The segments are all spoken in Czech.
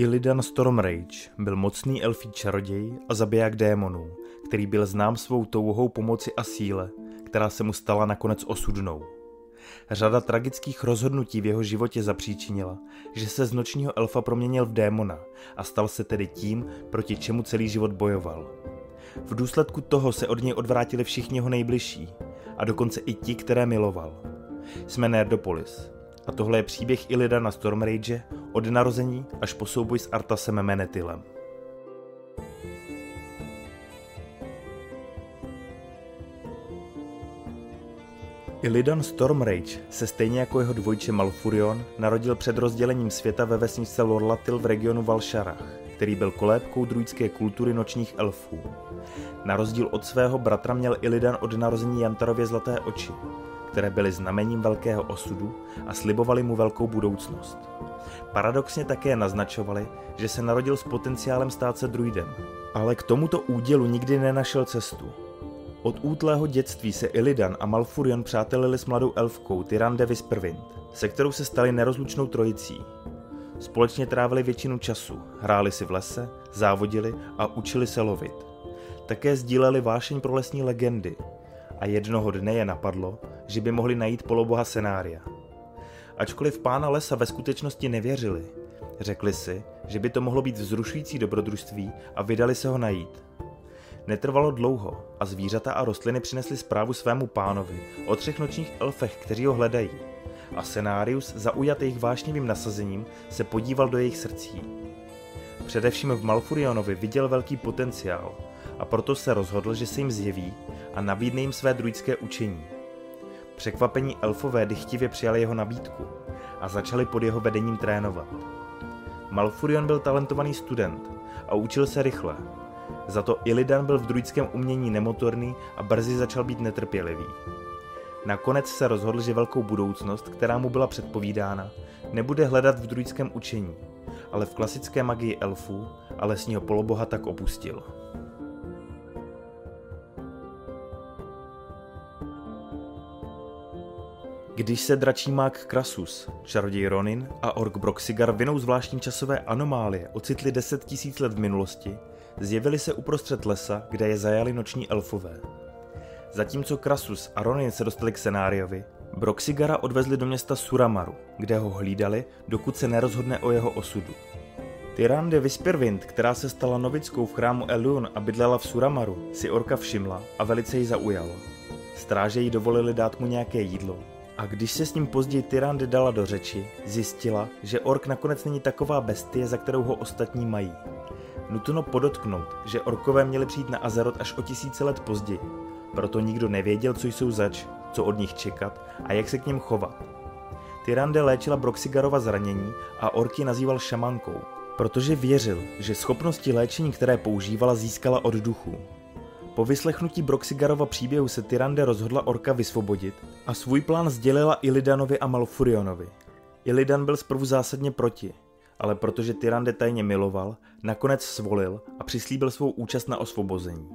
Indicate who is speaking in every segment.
Speaker 1: Illidan Stormrage byl mocný elfí čaroděj a zabiják démonů, který byl znám svou touhou pomoci a síle, která se mu stala nakonec osudnou. Řada tragických rozhodnutí v jeho životě zapříčinila, že se z nočního elfa proměnil v démona a stal se tedy tím, proti čemu celý život bojoval. V důsledku toho se od něj odvrátili všichni jeho nejbližší a dokonce i ti, které miloval. Jsme Nerdopolis a tohle je příběh Ilida na Stormrage od narození až po souboj s Artasem Menetylem. Illidan Stormrage se stejně jako jeho dvojče Malfurion narodil před rozdělením světa ve vesničce Lorlatil v regionu Valšarach, který byl kolébkou druidské kultury nočních elfů. Na rozdíl od svého bratra měl Illidan od narození Jantarově zlaté oči, které byly znamením velkého osudu a slibovali mu velkou budoucnost. Paradoxně také naznačovali, že se narodil s potenciálem stát se druidem, ale k tomuto údělu nikdy nenašel cestu. Od útlého dětství se Illidan a Malfurion přátelili s mladou elfkou Tyrande Visperwind, se kterou se stali nerozlučnou trojicí. Společně trávili většinu času, hráli si v lese, závodili a učili se lovit. Také sdíleli vášeň pro lesní legendy a jednoho dne je napadlo, že by mohli najít poloboha Senária. Ačkoliv pána lesa ve skutečnosti nevěřili, řekli si, že by to mohlo být vzrušující dobrodružství a vydali se ho najít. Netrvalo dlouho a zvířata a rostliny přinesly zprávu svému pánovi o třech nočních elfech, kteří ho hledají. A Scenarius, zaujat jejich vášnivým nasazením, se podíval do jejich srdcí. Především v Malfurionovi viděl velký potenciál a proto se rozhodl, že se jim zjeví a nabídne jim své druidské učení. Překvapení elfové dychtivě přijali jeho nabídku a začali pod jeho vedením trénovat. Malfurion byl talentovaný student a učil se rychle, za to Illidan byl v druidském umění nemotorný a brzy začal být netrpělivý. Nakonec se rozhodl, že velkou budoucnost, která mu byla předpovídána, nebude hledat v druidském učení, ale v klasické magii elfů a lesního poloboha tak opustil. Když se dračí mák Krasus, čaroděj Ronin a ork Broxigar vinou zvláštní časové anomálie ocitli 10 000 let v minulosti, Zjevili se uprostřed lesa, kde je zajali noční elfové. Zatímco Krasus a Ronin se dostali k Senáriovi, Broxigara odvezli do města Suramaru, kde ho hlídali, dokud se nerozhodne o jeho osudu. Tyrande Vispirwind, která se stala novickou v chrámu Elun a bydlela v Suramaru, si orka všimla a velice ji zaujala. Stráže jí dovolili dát mu nějaké jídlo. A když se s ním později Tyrande dala do řeči, zjistila, že ork nakonec není taková bestie, za kterou ho ostatní mají. Nutno podotknout, že orkové měli přijít na Azeroth až o tisíce let později, proto nikdo nevěděl, co jsou zač, co od nich čekat a jak se k ním chovat. Tyrande léčila Broxigarova zranění a orky nazýval šamankou, protože věřil, že schopnosti léčení, které používala, získala od duchů. Po vyslechnutí Broxigarova příběhu se Tyrande rozhodla orka vysvobodit a svůj plán sdělila Illidanovi a Malfurionovi. Illidan byl zprvu zásadně proti, ale protože Tyrande tajně miloval, nakonec svolil a přislíbil svou účast na osvobození.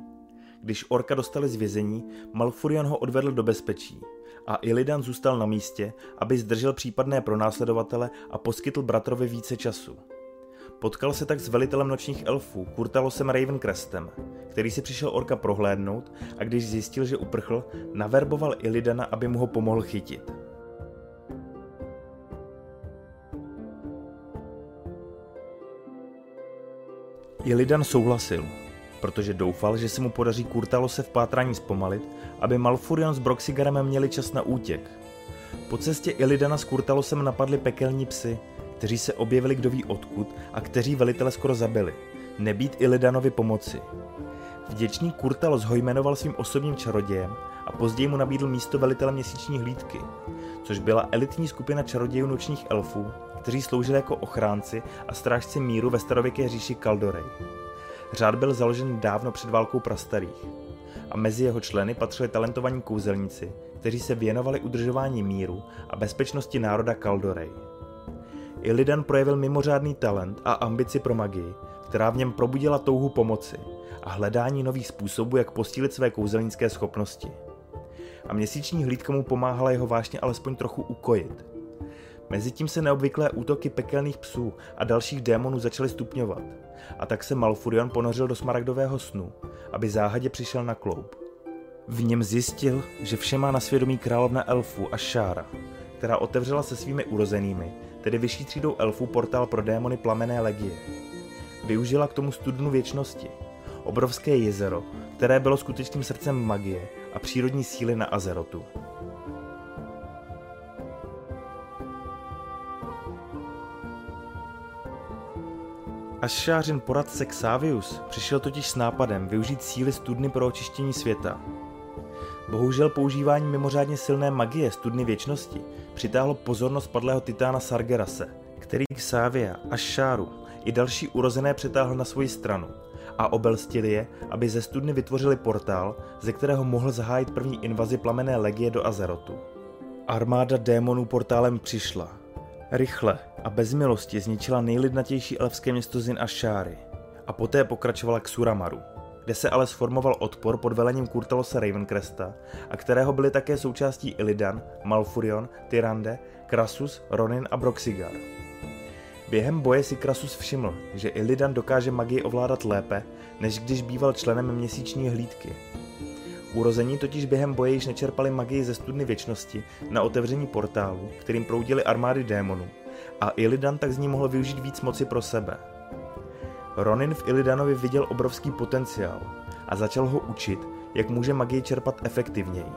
Speaker 1: Když Orka dostali z vězení, Malfurion ho odvedl do bezpečí a Illidan zůstal na místě, aby zdržel případné pronásledovatele a poskytl bratrovi více času. Potkal se tak s velitelem nočních elfů, Kurtalosem Ravencrestem, který si přišel Orka prohlédnout a když zjistil, že uprchl, naverboval Illidana, aby mu ho pomohl chytit. Illidan souhlasil, protože doufal, že se mu podaří Kurtalose v pátrání zpomalit, aby Malfurion s Broxigarem měli čas na útěk. Po cestě Illidana s Kurtalosem napadli pekelní psy, kteří se objevili kdo ví odkud a kteří velitele skoro zabili. Nebýt Illidanovi pomoci. Vděčný Kurtalos ho jmenoval svým osobním čarodějem a později mu nabídl místo velitele měsíční hlídky, což byla elitní skupina čarodějů nočních elfů, kteří sloužili jako ochránci a strážci míru ve starověké říši Kaldorej. Řád byl založen dávno před válkou prastarých a mezi jeho členy patřili talentovaní kouzelníci, kteří se věnovali udržování míru a bezpečnosti národa Kaldorej. Illidan projevil mimořádný talent a ambici pro magii, která v něm probudila touhu pomoci a hledání nových způsobů, jak posílit své kouzelnické schopnosti. A měsíční hlídka mu pomáhala jeho vášně alespoň trochu ukojit – Mezitím se neobvyklé útoky pekelných psů a dalších démonů začaly stupňovat a tak se Malfurion ponořil do smaragdového snu, aby záhadě přišel na kloup. V něm zjistil, že vše má na svědomí královna elfů a Šára, která otevřela se svými urozenými, tedy vyšší třídou elfů portál pro démony plamené legie. Využila k tomu studnu věčnosti, obrovské jezero, které bylo skutečným srdcem magie a přírodní síly na Azerotu. Až šářin poradce Xavius přišel totiž s nápadem využít síly studny pro očištění světa. Bohužel používání mimořádně silné magie studny věčnosti přitáhlo pozornost padlého titána Sargerase, který Xavia a Šáru i další urozené přetáhl na svoji stranu a obelstil je, aby ze studny vytvořili portál, ze kterého mohl zahájit první invazi plamené legie do Azerotu. Armáda démonů portálem přišla. Rychle a bez milosti zničila nejlidnatější elfské město Zin a Šáry a poté pokračovala k Suramaru, kde se ale sformoval odpor pod velením Kurtalosa Ravencresta a kterého byli také součástí Illidan, Malfurion, Tyrande, Krasus, Ronin a Broxigar. Během boje si Krasus všiml, že Illidan dokáže magii ovládat lépe, než když býval členem měsíční hlídky. Urození totiž během boje již nečerpali magii ze studny věčnosti na otevření portálu, kterým proudily armády démonů, a Illidan tak z ní mohl využít víc moci pro sebe. Ronin v Illidanovi viděl obrovský potenciál a začal ho učit, jak může magii čerpat efektivněji.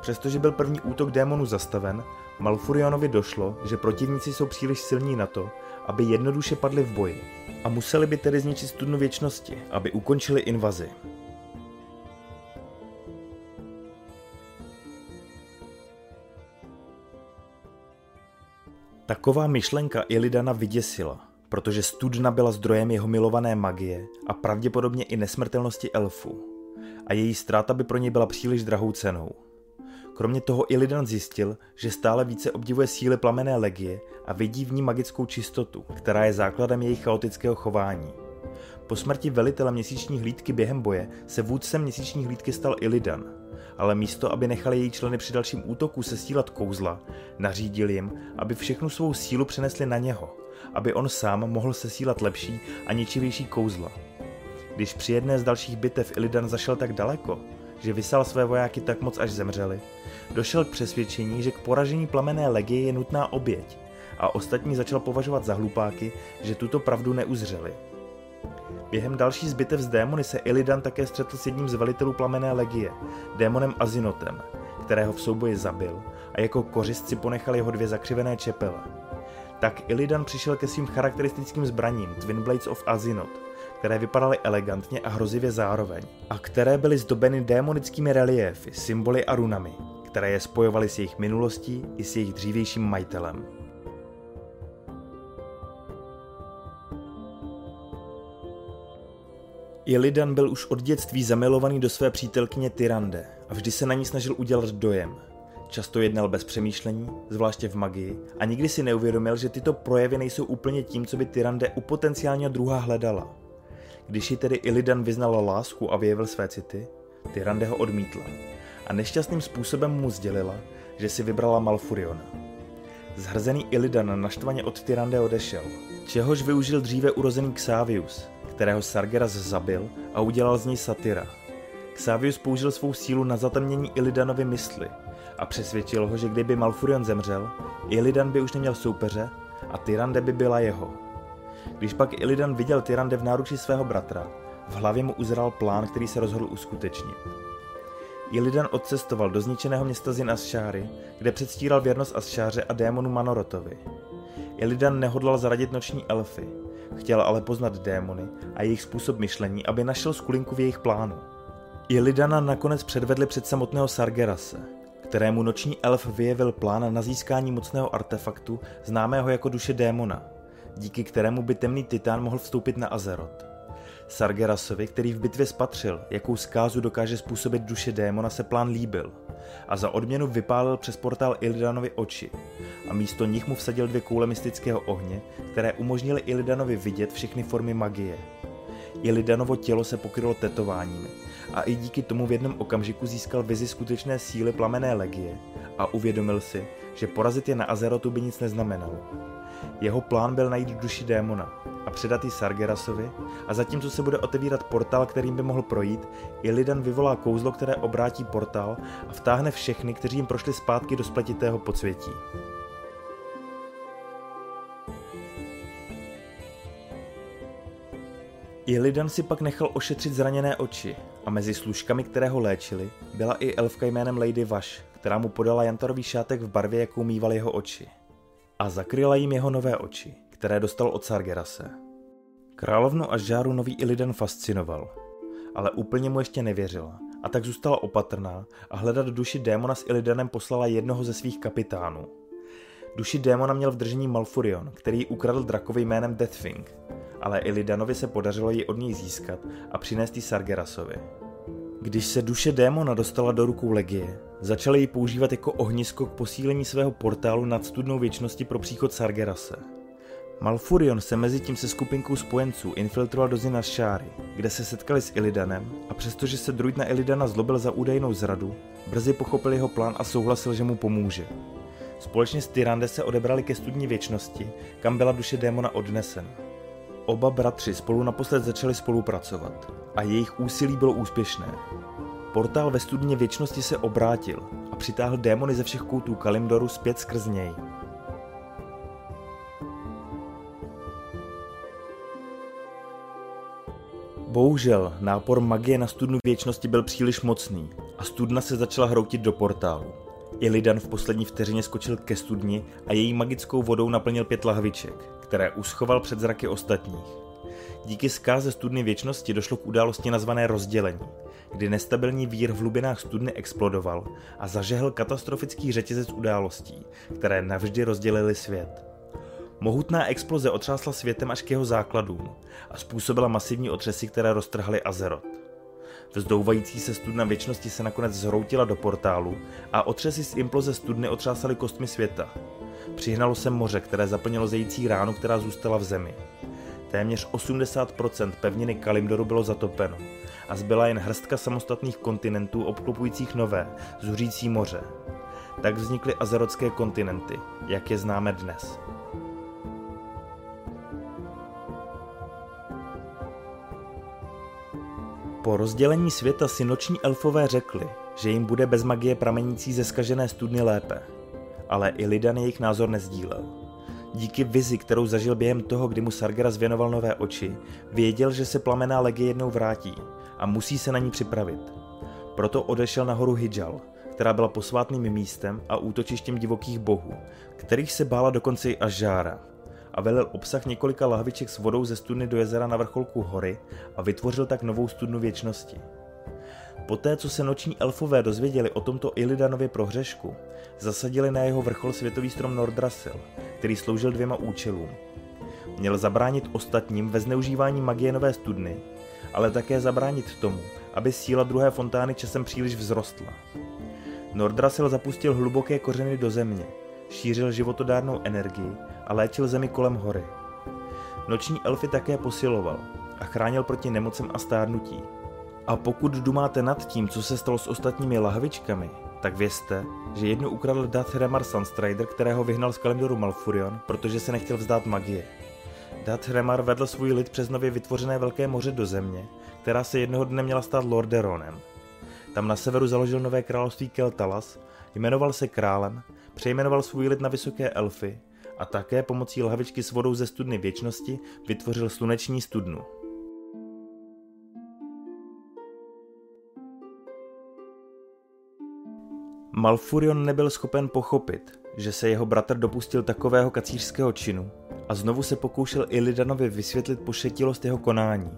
Speaker 1: Přestože byl první útok démonů zastaven, Malfurionovi došlo, že protivníci jsou příliš silní na to, aby jednoduše padli v boji a museli by tedy zničit studnu věčnosti, aby ukončili invazi. Taková myšlenka Ilidana vyděsila, protože studna byla zdrojem jeho milované magie a pravděpodobně i nesmrtelnosti elfů. A její ztráta by pro něj byla příliš drahou cenou. Kromě toho Illidan zjistil, že stále více obdivuje síly plamené legie a vidí v ní magickou čistotu, která je základem jejich chaotického chování. Po smrti velitele měsíční hlídky během boje se vůdcem měsíční hlídky stal Illidan, ale místo, aby nechali její členy při dalším útoku sesílat kouzla, nařídil jim, aby všechnu svou sílu přenesli na něho, aby on sám mohl sesílat lepší a ničivější kouzla. Když při jedné z dalších bitev Illidan zašel tak daleko, že vysal své vojáky tak moc, až zemřeli, došel k přesvědčení, že k poražení plamené legie je nutná oběť a ostatní začal považovat za hlupáky, že tuto pravdu neuzřeli. Během další zbytev z démony se Illidan také střetl s jedním z velitelů plamené legie, démonem Azinotem, kterého v souboji zabil a jako kořist si ponechal jeho dvě zakřivené čepele. Tak Illidan přišel ke svým charakteristickým zbraním Twin Blades of Azinot, které vypadaly elegantně a hrozivě zároveň, a které byly zdobeny démonickými reliéfy, symboly a runami, které je spojovaly s jejich minulostí i s jejich dřívějším majitelem. Illidan byl už od dětství zamilovaný do své přítelkyně Tyrande a vždy se na ní snažil udělat dojem. Často jednal bez přemýšlení, zvláště v magii, a nikdy si neuvědomil, že tyto projevy nejsou úplně tím, co by Tyrande u potenciálního druha hledala. Když ji tedy Illidan vyznala lásku a vyjevil své city, Tyrande ho odmítla a nešťastným způsobem mu sdělila, že si vybrala Malfuriona. Zhrzený Illidan naštvaně od Tyrande odešel, čehož využil dříve urozený Xavius, kterého Sargeras zabil a udělal z něj satyra. Xavius použil svou sílu na zatemnění Illidanovi mysli a přesvědčil ho, že kdyby Malfurion zemřel, Illidan by už neměl soupeře a Tyrande by byla jeho. Když pak Illidan viděl Tyrande v náruči svého bratra, v hlavě mu uzral plán, který se rozhodl uskutečnit. Illidan odcestoval do zničeného města Zin Asšáry, kde předstíral věrnost Asšáře a démonu Manorotovi. Illidan nehodlal zaradit noční elfy, chtěl ale poznat démony a jejich způsob myšlení, aby našel skulinku v jejich plánu. Illidana nakonec předvedli před samotného Sargerase, kterému noční elf vyjevil plán na získání mocného artefaktu známého jako duše démona, díky kterému by temný titán mohl vstoupit na Azeroth. Sargerasovi, který v bitvě spatřil, jakou zkázu dokáže způsobit duše démona, se plán líbil a za odměnu vypálil přes portál Illidanovi oči a místo nich mu vsadil dvě koule mystického ohně, které umožnily Illidanovi vidět všechny formy magie. Ilidanovo tělo se pokrylo tetováními a i díky tomu v jednom okamžiku získal vizi skutečné síly plamené legie a uvědomil si, že porazit je na Azerotu by nic neznamenalo. Jeho plán byl najít duši démona a předat ji Sargerasovi a zatímco se bude otevírat portál, kterým by mohl projít, Illidan vyvolá kouzlo, které obrátí portál a vtáhne všechny, kteří jim prošli zpátky do spletitého podsvětí. Illidan si pak nechal ošetřit zraněné oči a mezi služkami, které ho léčili, byla i elfka jménem Lady Vash, která mu podala jantarový šátek v barvě, jakou mýval jeho oči. A zakryla jim jeho nové oči, které dostal od Sargerase. Královnu a žáru nový Illidan fascinoval, ale úplně mu ještě nevěřila a tak zůstala opatrná a hledat duši démona s Illidanem poslala jednoho ze svých kapitánů. Duši démona měl v držení Malfurion, který ukradl drakovi jménem Deathwing, ale Illidanovi se podařilo ji od něj získat a přinést ji Sargerasovi. Když se duše démona dostala do rukou Legie, začali ji používat jako ohnisko k posílení svého portálu nad studnou věčnosti pro příchod Sargerase. Malfurion se mezi tím se skupinkou spojenců infiltroval do Zina Šáry, kde se setkali s Illidanem a přestože se druid na Illidana zlobil za údajnou zradu, brzy pochopil jeho plán a souhlasil, že mu pomůže. Společně s Tyrande se odebrali ke studní věčnosti, kam byla duše démona odnesena. Oba bratři spolu naposled začali spolupracovat a jejich úsilí bylo úspěšné. Portál ve studně věčnosti se obrátil a přitáhl démony ze všech koutů Kalimdoru zpět skrz něj. Bohužel, nápor magie na studnu věčnosti byl příliš mocný a studna se začala hroutit do portálu. Illidan v poslední vteřině skočil ke studni a její magickou vodou naplnil pět lahviček, které uschoval před zraky ostatních. Díky zkáze studny věčnosti došlo k události nazvané rozdělení, kdy nestabilní vír v hlubinách studny explodoval a zažehl katastrofický řetězec událostí, které navždy rozdělili svět. Mohutná exploze otřásla světem až k jeho základům a způsobila masivní otřesy, které roztrhaly Azeroth. Vzdouvající se studna věčnosti se nakonec zhroutila do portálu a otřesy z imploze studny otřásaly kostmi světa. Přihnalo se moře, které zaplnilo zející ránu, která zůstala v zemi. Téměř 80% pevniny Kalimdoru bylo zatopeno a zbyla jen hrstka samostatných kontinentů obklopujících nové, zuřící moře. Tak vznikly azerotské kontinenty, jak je známe dnes. Po rozdělení světa si noční elfové řekli, že jim bude bez magie pramenící ze skažené studny lépe. Ale i Lidan jejich názor nezdílel. Díky vizi, kterou zažil během toho, kdy mu Sargeras věnoval nové oči, věděl, že se plamená legie jednou vrátí a musí se na ní připravit. Proto odešel na horu Hijal, která byla posvátným místem a útočištěm divokých bohů, kterých se bála dokonce i až žára a velil obsah několika lahviček s vodou ze studny do jezera na vrcholku hory a vytvořil tak novou studnu věčnosti. Poté, co se noční elfové dozvěděli o tomto Illidanově prohřešku, zasadili na jeho vrchol světový strom Nordrasil, který sloužil dvěma účelům. Měl zabránit ostatním ve zneužívání magie nové studny, ale také zabránit tomu, aby síla druhé fontány časem příliš vzrostla. Nordrasil zapustil hluboké kořeny do země, šířil životodárnou energii a léčil zemi kolem hory. Noční elfy také posiloval a chránil proti nemocem a stárnutí. A pokud dumáte nad tím, co se stalo s ostatními lahvičkami, tak vězte, že jednu ukradl Dath Remar Sunstrider, kterého vyhnal z Kalimdoru Malfurion, protože se nechtěl vzdát magie. Dath Remar vedl svůj lid přes nově vytvořené Velké moře do země, která se jednoho dne měla stát Lorderonem. Tam na severu založil nové království Keltalas, jmenoval se králem, přejmenoval svůj lid na vysoké elfy a také pomocí lhavičky s vodou ze studny věčnosti vytvořil sluneční studnu. Malfurion nebyl schopen pochopit, že se jeho bratr dopustil takového kacířského činu a znovu se pokoušel Illidanovi vysvětlit pošetilost jeho konání.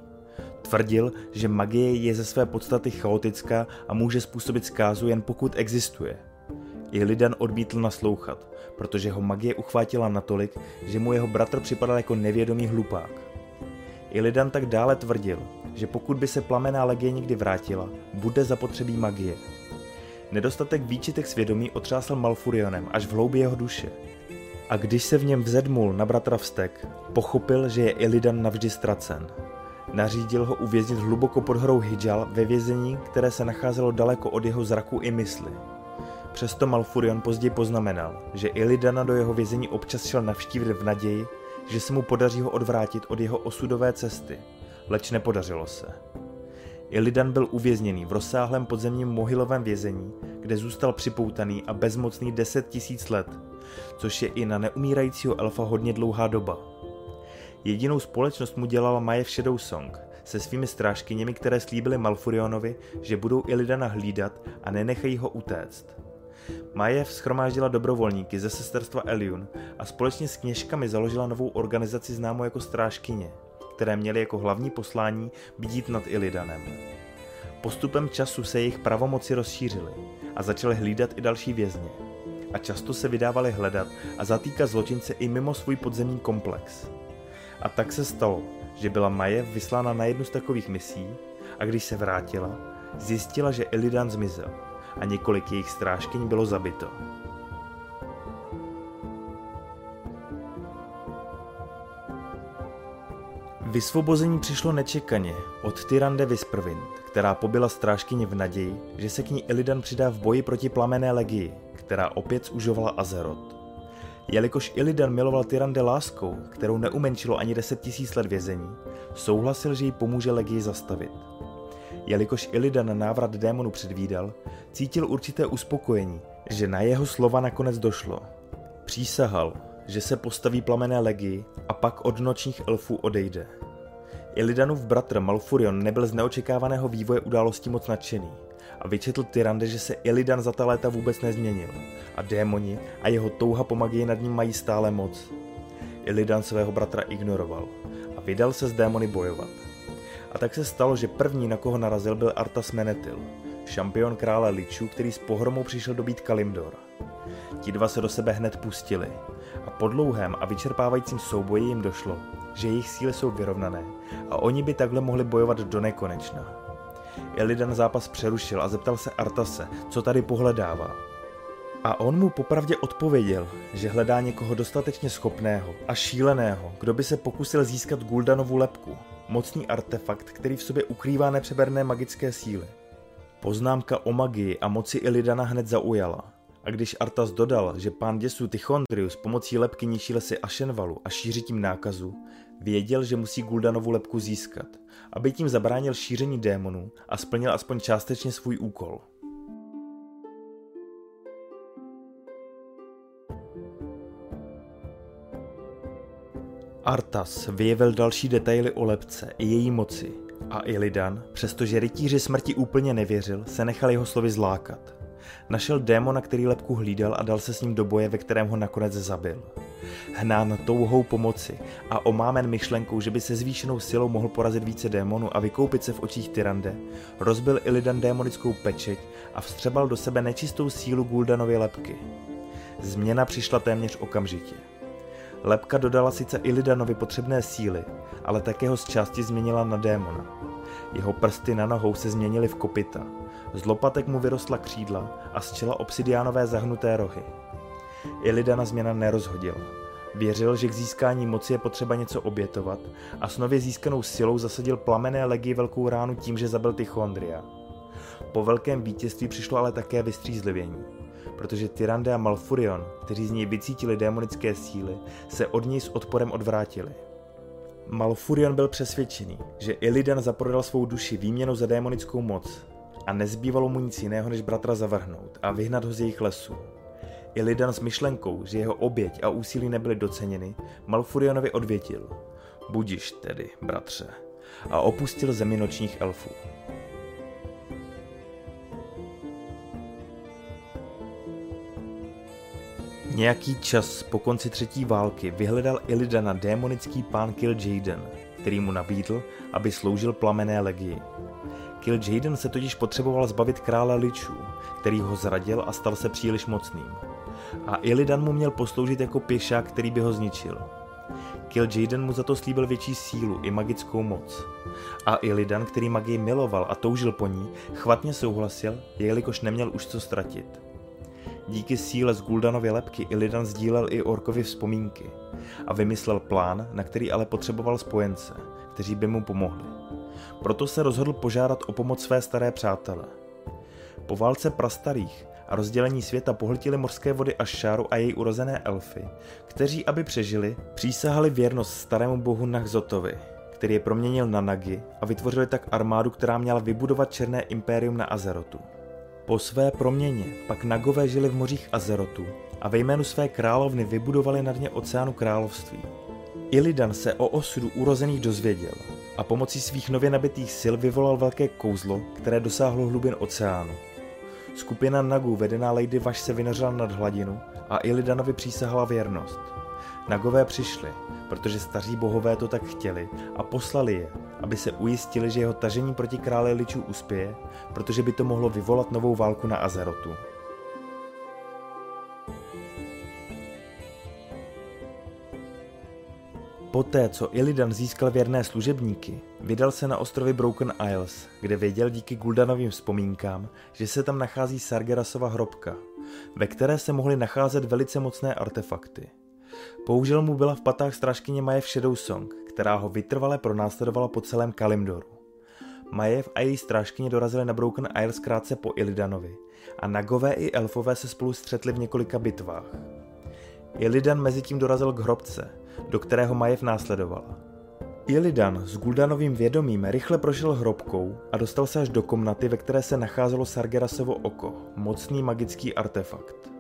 Speaker 1: Tvrdil, že magie je ze své podstaty chaotická a může způsobit zkázu jen pokud existuje – Illidan odmítl naslouchat, protože ho magie uchvátila natolik, že mu jeho bratr připadal jako nevědomý hlupák. Illidan tak dále tvrdil, že pokud by se plamená legie někdy vrátila, bude zapotřebí magie. Nedostatek výčitek svědomí otřásl Malfurionem až v hloubi jeho duše. A když se v něm vzedmul na bratra vztek, pochopil, že je Illidan navždy ztracen. Nařídil ho uvěznit hluboko pod horou Hijal ve vězení, které se nacházelo daleko od jeho zraku i mysli. Přesto Malfurion později poznamenal, že Ilidana do jeho vězení občas šel navštívit v naději, že se mu podaří ho odvrátit od jeho osudové cesty, leč nepodařilo se. Illidan byl uvězněný v rozsáhlém podzemním mohylovém vězení, kde zůstal připoutaný a bezmocný 10 tisíc let, což je i na neumírajícího elfa hodně dlouhá doba. Jedinou společnost mu dělala Majev Shadow Song se svými strážkyněmi, které slíbily Malfurionovi, že budou Illidana hlídat a nenechají ho utéct. Majev schromáždila dobrovolníky ze sesterstva Eliun a společně s kněžkami založila novou organizaci známou jako Strážkyně – které měly jako hlavní poslání bdít nad Illidanem. Postupem času se jejich pravomoci rozšířily a začaly hlídat i další vězně. A často se vydávali hledat a zatýkat zločince i mimo svůj podzemní komplex. A tak se stalo, že byla Maje vyslána na jednu z takových misí a když se vrátila, zjistila, že Illidan zmizel a několik jejich strážkyň bylo zabito. Vysvobození přišlo nečekaně od Tyrande Visprvind, která pobila strážkyni v naději, že se k ní Illidan přidá v boji proti plamené legii, která opět zužovala Azeroth. Jelikož Illidan miloval Tyrande láskou, kterou neumenčilo ani 10 tisíc let vězení, souhlasil, že jí pomůže legii zastavit. Jelikož Illidan návrat démonu předvídal, cítil určité uspokojení, že na jeho slova nakonec došlo. Přísahal, že se postaví plamené legii a pak od nočních elfů odejde. Illidanův bratr Malfurion nebyl z neočekávaného vývoje událostí moc nadšený a vyčetl Tyrande, že se Illidan za ta léta vůbec nezměnil a démoni a jeho touha po magii nad ním mají stále moc. Illidan svého bratra ignoroval a vydal se s démony bojovat. A tak se stalo, že první, na koho narazil, byl Artas Menetil, šampion krále Ličů, který s pohromou přišel dobít Kalimdor. Ti dva se do sebe hned pustili a po dlouhém a vyčerpávajícím souboji jim došlo, že jejich síly jsou vyrovnané a oni by takhle mohli bojovat do nekonečna. Elidan zápas přerušil a zeptal se Artase, co tady pohledává. A on mu popravdě odpověděl, že hledá někoho dostatečně schopného a šíleného, kdo by se pokusil získat Guldanovu lepku, mocný artefakt, který v sobě ukrývá nepřeberné magické síly. Poznámka o magii a moci Ilidana hned zaujala a když Artas dodal, že pán děsů Tychondrius pomocí lepky ničí lesy Ashenvalu a šíří tím nákazu, věděl, že musí Guldanovu lepku získat, aby tím zabránil šíření démonů a splnil aspoň částečně svůj úkol. Artas vyjevil další detaily o lepce i její moci a Illidan, přestože rytíři smrti úplně nevěřil, se nechal jeho slovy zlákat. Našel démona, který lepku hlídal a dal se s ním do boje, ve kterém ho nakonec zabil. Hnán touhou pomoci a omámen myšlenkou, že by se zvýšenou silou mohl porazit více démonů a vykoupit se v očích Tyrande, rozbil Illidan démonickou pečeť a vstřebal do sebe nečistou sílu Guldanovy lepky. Změna přišla téměř okamžitě. Lepka dodala sice Illidanovi potřebné síly, ale také ho z části změnila na démona. Jeho prsty na nohou se změnily v kopita z lopatek mu vyrostla křídla a z čela obsidiánové zahnuté rohy. Ilidana změna nerozhodil. Věřil, že k získání moci je potřeba něco obětovat a s nově získanou silou zasadil plamené legii velkou ránu tím, že zabil Tychondria. Po velkém vítězství přišlo ale také vystřízlivění, protože Tyrande a Malfurion, kteří z něj vycítili démonické síly, se od něj s odporem odvrátili. Malfurion byl přesvědčený, že Illidan zaprodal svou duši výměnou za démonickou moc a nezbývalo mu nic jiného, než bratra zavrhnout a vyhnat ho z jejich lesů. I Lidan s myšlenkou, že jeho oběť a úsilí nebyly doceněny, Malfurionovi odvětil. Budiš tedy, bratře. A opustil zemi nočních elfů. Nějaký čas po konci třetí války vyhledal Ilidana démonický pán Kil'jaeden, který mu nabídl, aby sloužil plamené legii. Kil'jaeden se totiž potřeboval zbavit krále Ličů, který ho zradil a stal se příliš mocným. A Illidan mu měl posloužit jako pěšák, který by ho zničil. Kil'jaeden mu za to slíbil větší sílu i magickou moc. A Illidan, který magii miloval a toužil po ní, chvatně souhlasil, jelikož neměl už co ztratit. Díky síle z Guldanovy lepky Illidan sdílel i Orkovi vzpomínky a vymyslel plán, na který ale potřeboval spojence, kteří by mu pomohli. Proto se rozhodl požádat o pomoc své staré přátele. Po válce prastarých a rozdělení světa pohltily morské vody Ašáru a její urozené elfy, kteří, aby přežili, přísahali věrnost starému bohu Nachzotovi, který je proměnil na Nagi a vytvořili tak armádu, která měla vybudovat černé impérium na Azerotu. Po své proměně pak Nagové žili v mořích Azerotu a ve jménu své královny vybudovali na dně oceánu království. Illidan se o osudu urozených dozvěděl a pomocí svých nově nabitých sil vyvolal velké kouzlo, které dosáhlo hlubin oceánu. Skupina Nagů vedená Lady Vaš se vynořila nad hladinu a Illidanovi přísahala věrnost. Nagové přišli, protože staří bohové to tak chtěli a poslali je, aby se ujistili, že jeho tažení proti králi Ličů uspěje, protože by to mohlo vyvolat novou válku na Azerotu. Poté, co Illidan získal věrné služebníky, vydal se na ostrovy Broken Isles, kde věděl díky Guldanovým vzpomínkám, že se tam nachází Sargerasova hrobka, ve které se mohly nacházet velice mocné artefakty. Použil mu byla v patách strážkyně Majev Shadow Song, která ho vytrvale pronásledovala po celém Kalimdoru. Majev a její strážkyně dorazily na Broken Isles krátce po Illidanovi a Nagové i Elfové se spolu střetli v několika bitvách. Illidan mezi tím dorazil k hrobce, do kterého Majev následovala. Illidan s Guldanovým vědomím rychle prošel hrobkou a dostal se až do komnaty, ve které se nacházelo Sargerasovo oko, mocný magický artefakt.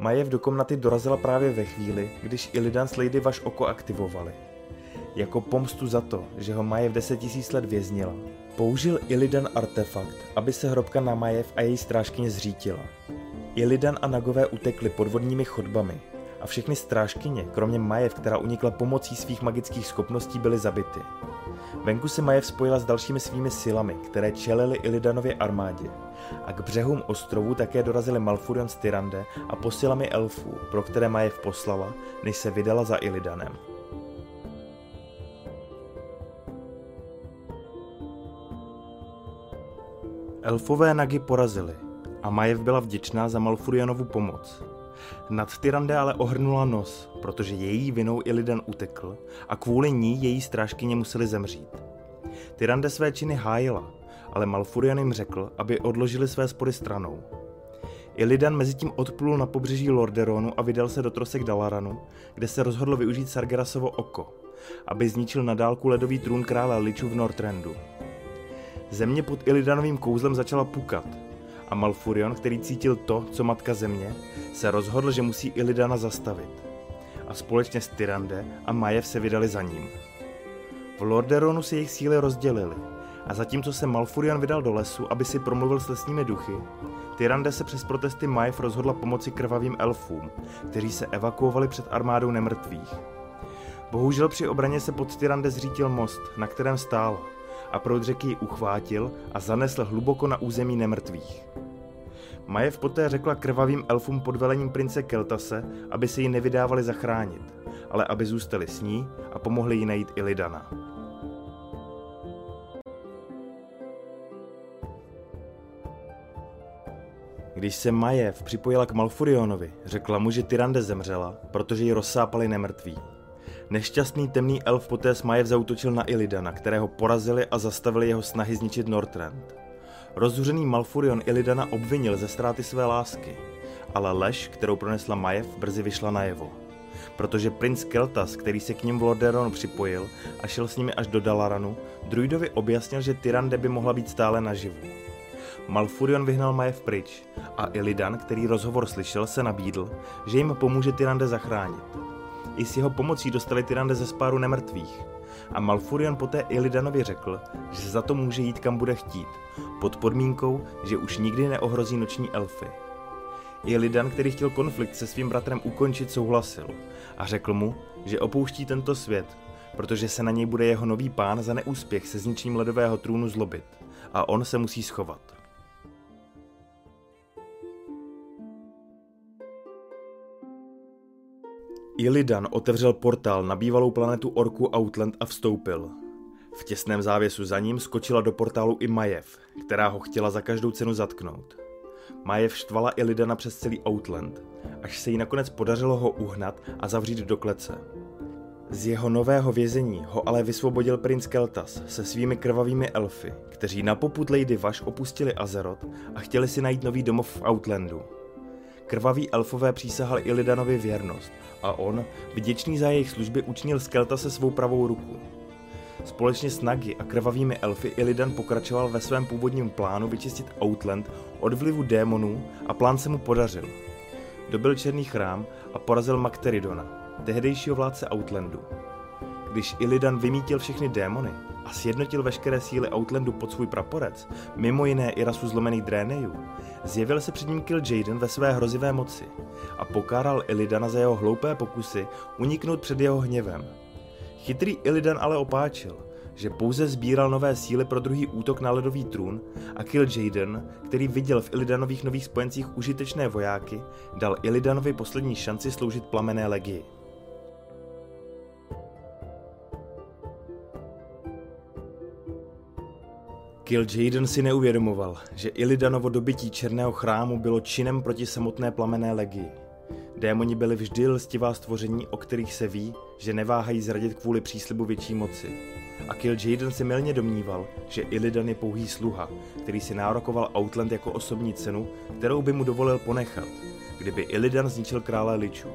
Speaker 1: Majev do komnaty dorazila právě ve chvíli, když Illidan s Lady Vaš oko aktivovali. Jako pomstu za to, že ho Majev 10 000 let věznila, použil Illidan artefakt, aby se hrobka na Majev a její strážkyně zřítila. Illidan a Nagové utekli podvodními chodbami, a všechny strážkyně, kromě Majev, která unikla pomocí svých magických schopností, byly zabity. Venku se Majev spojila s dalšími svými silami, které čelily Illidanově armádě. A k břehům ostrovu také dorazili Malfurion z Tyrande a posilami elfů, pro které Majev poslala, než se vydala za Illidanem. Elfové Nagy porazili a Majev byla vděčná za Malfurianovu pomoc, nad Tyrande ale ohrnula nos, protože její vinou Illidan utekl a kvůli ní její strážkyně museli zemřít. Tyrande své činy hájila, ale Malfurion jim řekl, aby odložili své spory stranou. Illidan mezitím odplul na pobřeží Lorderonu a vydal se do trosek Dalaranu, kde se rozhodl využít Sargerasovo oko, aby zničil na dálku ledový trůn krále Liču v Northrandu. Země pod Illidanovým kouzlem začala pukat a Malfurion, který cítil to, co matka země, se rozhodl, že musí Illidana zastavit. A společně s Tyrande a Majev se vydali za ním. V Lorderonu se jejich síly rozdělily a zatímco se Malfurion vydal do lesu, aby si promluvil s lesními duchy, Tyrande se přes protesty Majev rozhodla pomoci krvavým elfům, kteří se evakuovali před armádou nemrtvých. Bohužel při obraně se pod Tyrande zřítil most, na kterém stál, a proud řeky ji uchvátil a zanesl hluboko na území nemrtvých. Majev poté řekla krvavým elfům pod velením prince Keltase, aby se ji nevydávali zachránit, ale aby zůstali s ní a pomohli jí najít Ilidana. Když se Majev připojila k Malfurionovi, řekla mu, že Tyrande zemřela, protože ji rozsápali nemrtví. Nešťastný temný elf poté s Majev zautočil na Ilidana, kterého porazili a zastavili jeho snahy zničit Northrend. Rozzuřený Malfurion Ilidana obvinil ze ztráty své lásky, ale lež, kterou pronesla Majev, brzy vyšla najevo. Protože princ Keltas, který se k ním v Lordaeron připojil a šel s nimi až do Dalaranu, druidovi objasnil, že Tyrande by mohla být stále naživu. Malfurion vyhnal Majev pryč a Illidan, který rozhovor slyšel, se nabídl, že jim pomůže Tyrande zachránit. I s jeho pomocí dostali Tyrande ze spáru nemrtvých. A Malfurion poté Illidanovi řekl, že za to může jít kam bude chtít, pod podmínkou, že už nikdy neohrozí noční elfy. Illidan, který chtěl konflikt se svým bratrem ukončit, souhlasil a řekl mu, že opouští tento svět, protože se na něj bude jeho nový pán za neúspěch se zničením ledového trůnu zlobit a on se musí schovat. Illidan otevřel portál na bývalou planetu Orku Outland a vstoupil. V těsném závěsu za ním skočila do portálu i Majev, která ho chtěla za každou cenu zatknout. Majev štvala Illidana přes celý Outland, až se jí nakonec podařilo ho uhnat a zavřít do klece. Z jeho nového vězení ho ale vysvobodil princ Keltas se svými krvavými elfy, kteří na poput Lady Vaš opustili Azeroth a chtěli si najít nový domov v Outlandu. Krvaví elfové přísahali Illidanovi věrnost a on, vděčný za jejich služby, učinil z Keltase svou pravou ruku. Společně s Nagi a krvavými elfy Illidan pokračoval ve svém původním plánu vyčistit Outland od vlivu démonů a plán se mu podařil. Dobil černý chrám a porazil Makteridona, tehdejšího vládce Outlandu. Když Illidan vymítil všechny démony a sjednotil veškeré síly Outlandu pod svůj praporec, mimo jiné i rasu zlomených Drénejů, zjevil se před ním Kill Jaden ve své hrozivé moci a pokáral Illidana za jeho hloupé pokusy uniknout před jeho hněvem. Chytrý Illidan ale opáčil, že pouze sbíral nové síly pro druhý útok na ledový trůn a Kill Jaden, který viděl v Illidanových nových spojencích užitečné vojáky, dal Illidanovi poslední šanci sloužit plamené legii. Kill Jaden si neuvědomoval, že Illidanovo dobytí Černého chrámu bylo činem proti samotné plamené legii. Démoni byli vždy lstivá stvoření, o kterých se ví, že neváhají zradit kvůli příslibu větší moci. A Kill Jaden si milně domníval, že Illidan je pouhý sluha, který si nárokoval Outland jako osobní cenu, kterou by mu dovolil ponechat, kdyby Illidan zničil krále Lichů.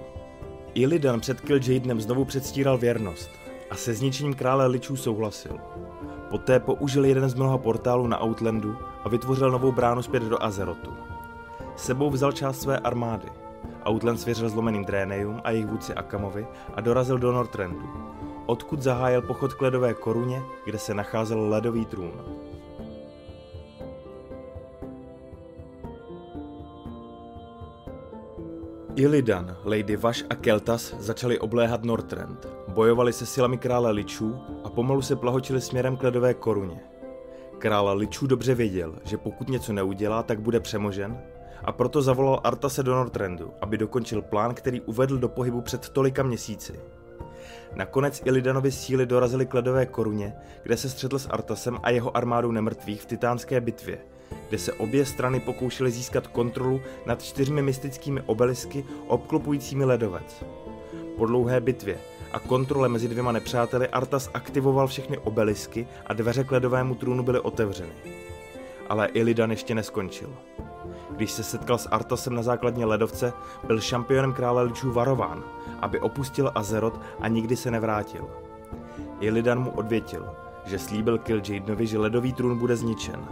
Speaker 1: Illidan před Kill Jadenem znovu předstíral věrnost a se zničením krále Lichů souhlasil. Poté použil jeden z mnoha portálů na Outlandu a vytvořil novou bránu zpět do Azerotu. Sebou vzal část své armády. Outland svěřil zlomeným Drénejům a jejich vůdci Akamovi a dorazil do Northrandu, odkud zahájil pochod k ledové koruně, kde se nacházel ledový trůn. Illidan, Lady Vaš a Keltas začali obléhat Northrend. Bojovali se silami krále Ličů pomalu se plahočili směrem k ledové koruně. Král Ličů dobře věděl, že pokud něco neudělá, tak bude přemožen a proto zavolal Artase do Northrendu, aby dokončil plán, který uvedl do pohybu před tolika měsíci. Nakonec Illidanovi síly dorazily k ledové koruně, kde se střetl s Artasem a jeho armádou nemrtvých v titánské bitvě, kde se obě strany pokoušely získat kontrolu nad čtyřmi mystickými obelisky obklopujícími ledovec. Po dlouhé bitvě a kontrole mezi dvěma nepřáteli Artas aktivoval všechny obelisky a dveře k ledovému trůnu byly otevřeny. Ale Illidan ještě neskončil. Když se setkal s Artasem na základně ledovce, byl šampionem krále Ličů varován, aby opustil Azeroth a nikdy se nevrátil. Illidan mu odvětil, že slíbil Kil'jaedenovi, že ledový trůn bude zničen.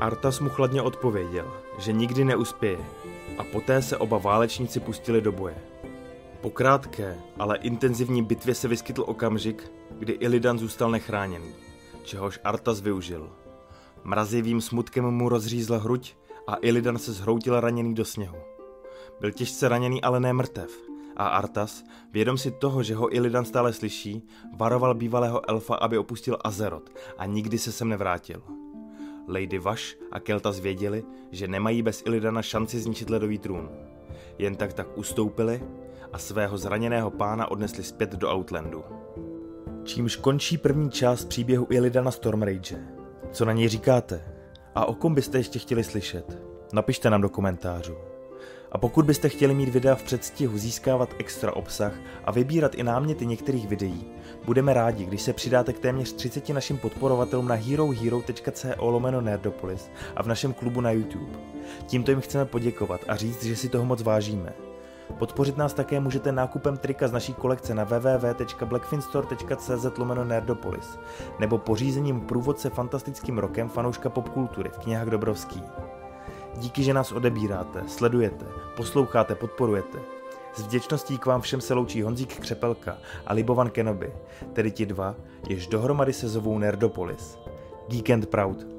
Speaker 1: Artas mu chladně odpověděl, že nikdy neuspěje a poté se oba válečníci pustili do boje. Po krátké, ale intenzivní bitvě se vyskytl okamžik, kdy Illidan zůstal nechráněný, čehož Artas využil. Mrazivým smutkem mu rozřízla hruď a Illidan se zhroutil raněný do sněhu. Byl těžce raněný, ale ne mrtev. A Artas, vědom si toho, že ho Illidan stále slyší, varoval bývalého elfa, aby opustil Azeroth a nikdy se sem nevrátil. Lady Vaš a Keltas věděli, že nemají bez Illidana šanci zničit ledový trůn. Jen tak tak ustoupili a svého zraněného pána odnesli zpět do Outlandu. Čímž končí první část příběhu Illidana Stormrage. Co na něj říkáte? A o kom byste ještě chtěli slyšet? Napište nám do komentářů. A pokud byste chtěli mít videa v předstihu, získávat extra obsah a vybírat i náměty některých videí, budeme rádi, když se přidáte k téměř 30 našim podporovatelům na herohero.co lomeno Nerdopolis a v našem klubu na YouTube. Tímto jim chceme poděkovat a říct, že si toho moc vážíme. Podpořit nás také můžete nákupem trika z naší kolekce na www.blackfinstore.cz lomeno Nerdopolis nebo pořízením průvodce fantastickým rokem fanouška popkultury v knihách Dobrovský. Díky, že nás odebíráte, sledujete, posloucháte, podporujete. S vděčností k vám všem se loučí Honzík Křepelka a Libovan Kenobi, tedy ti dva, jež dohromady se zovou Nerdopolis. Geek and Proud.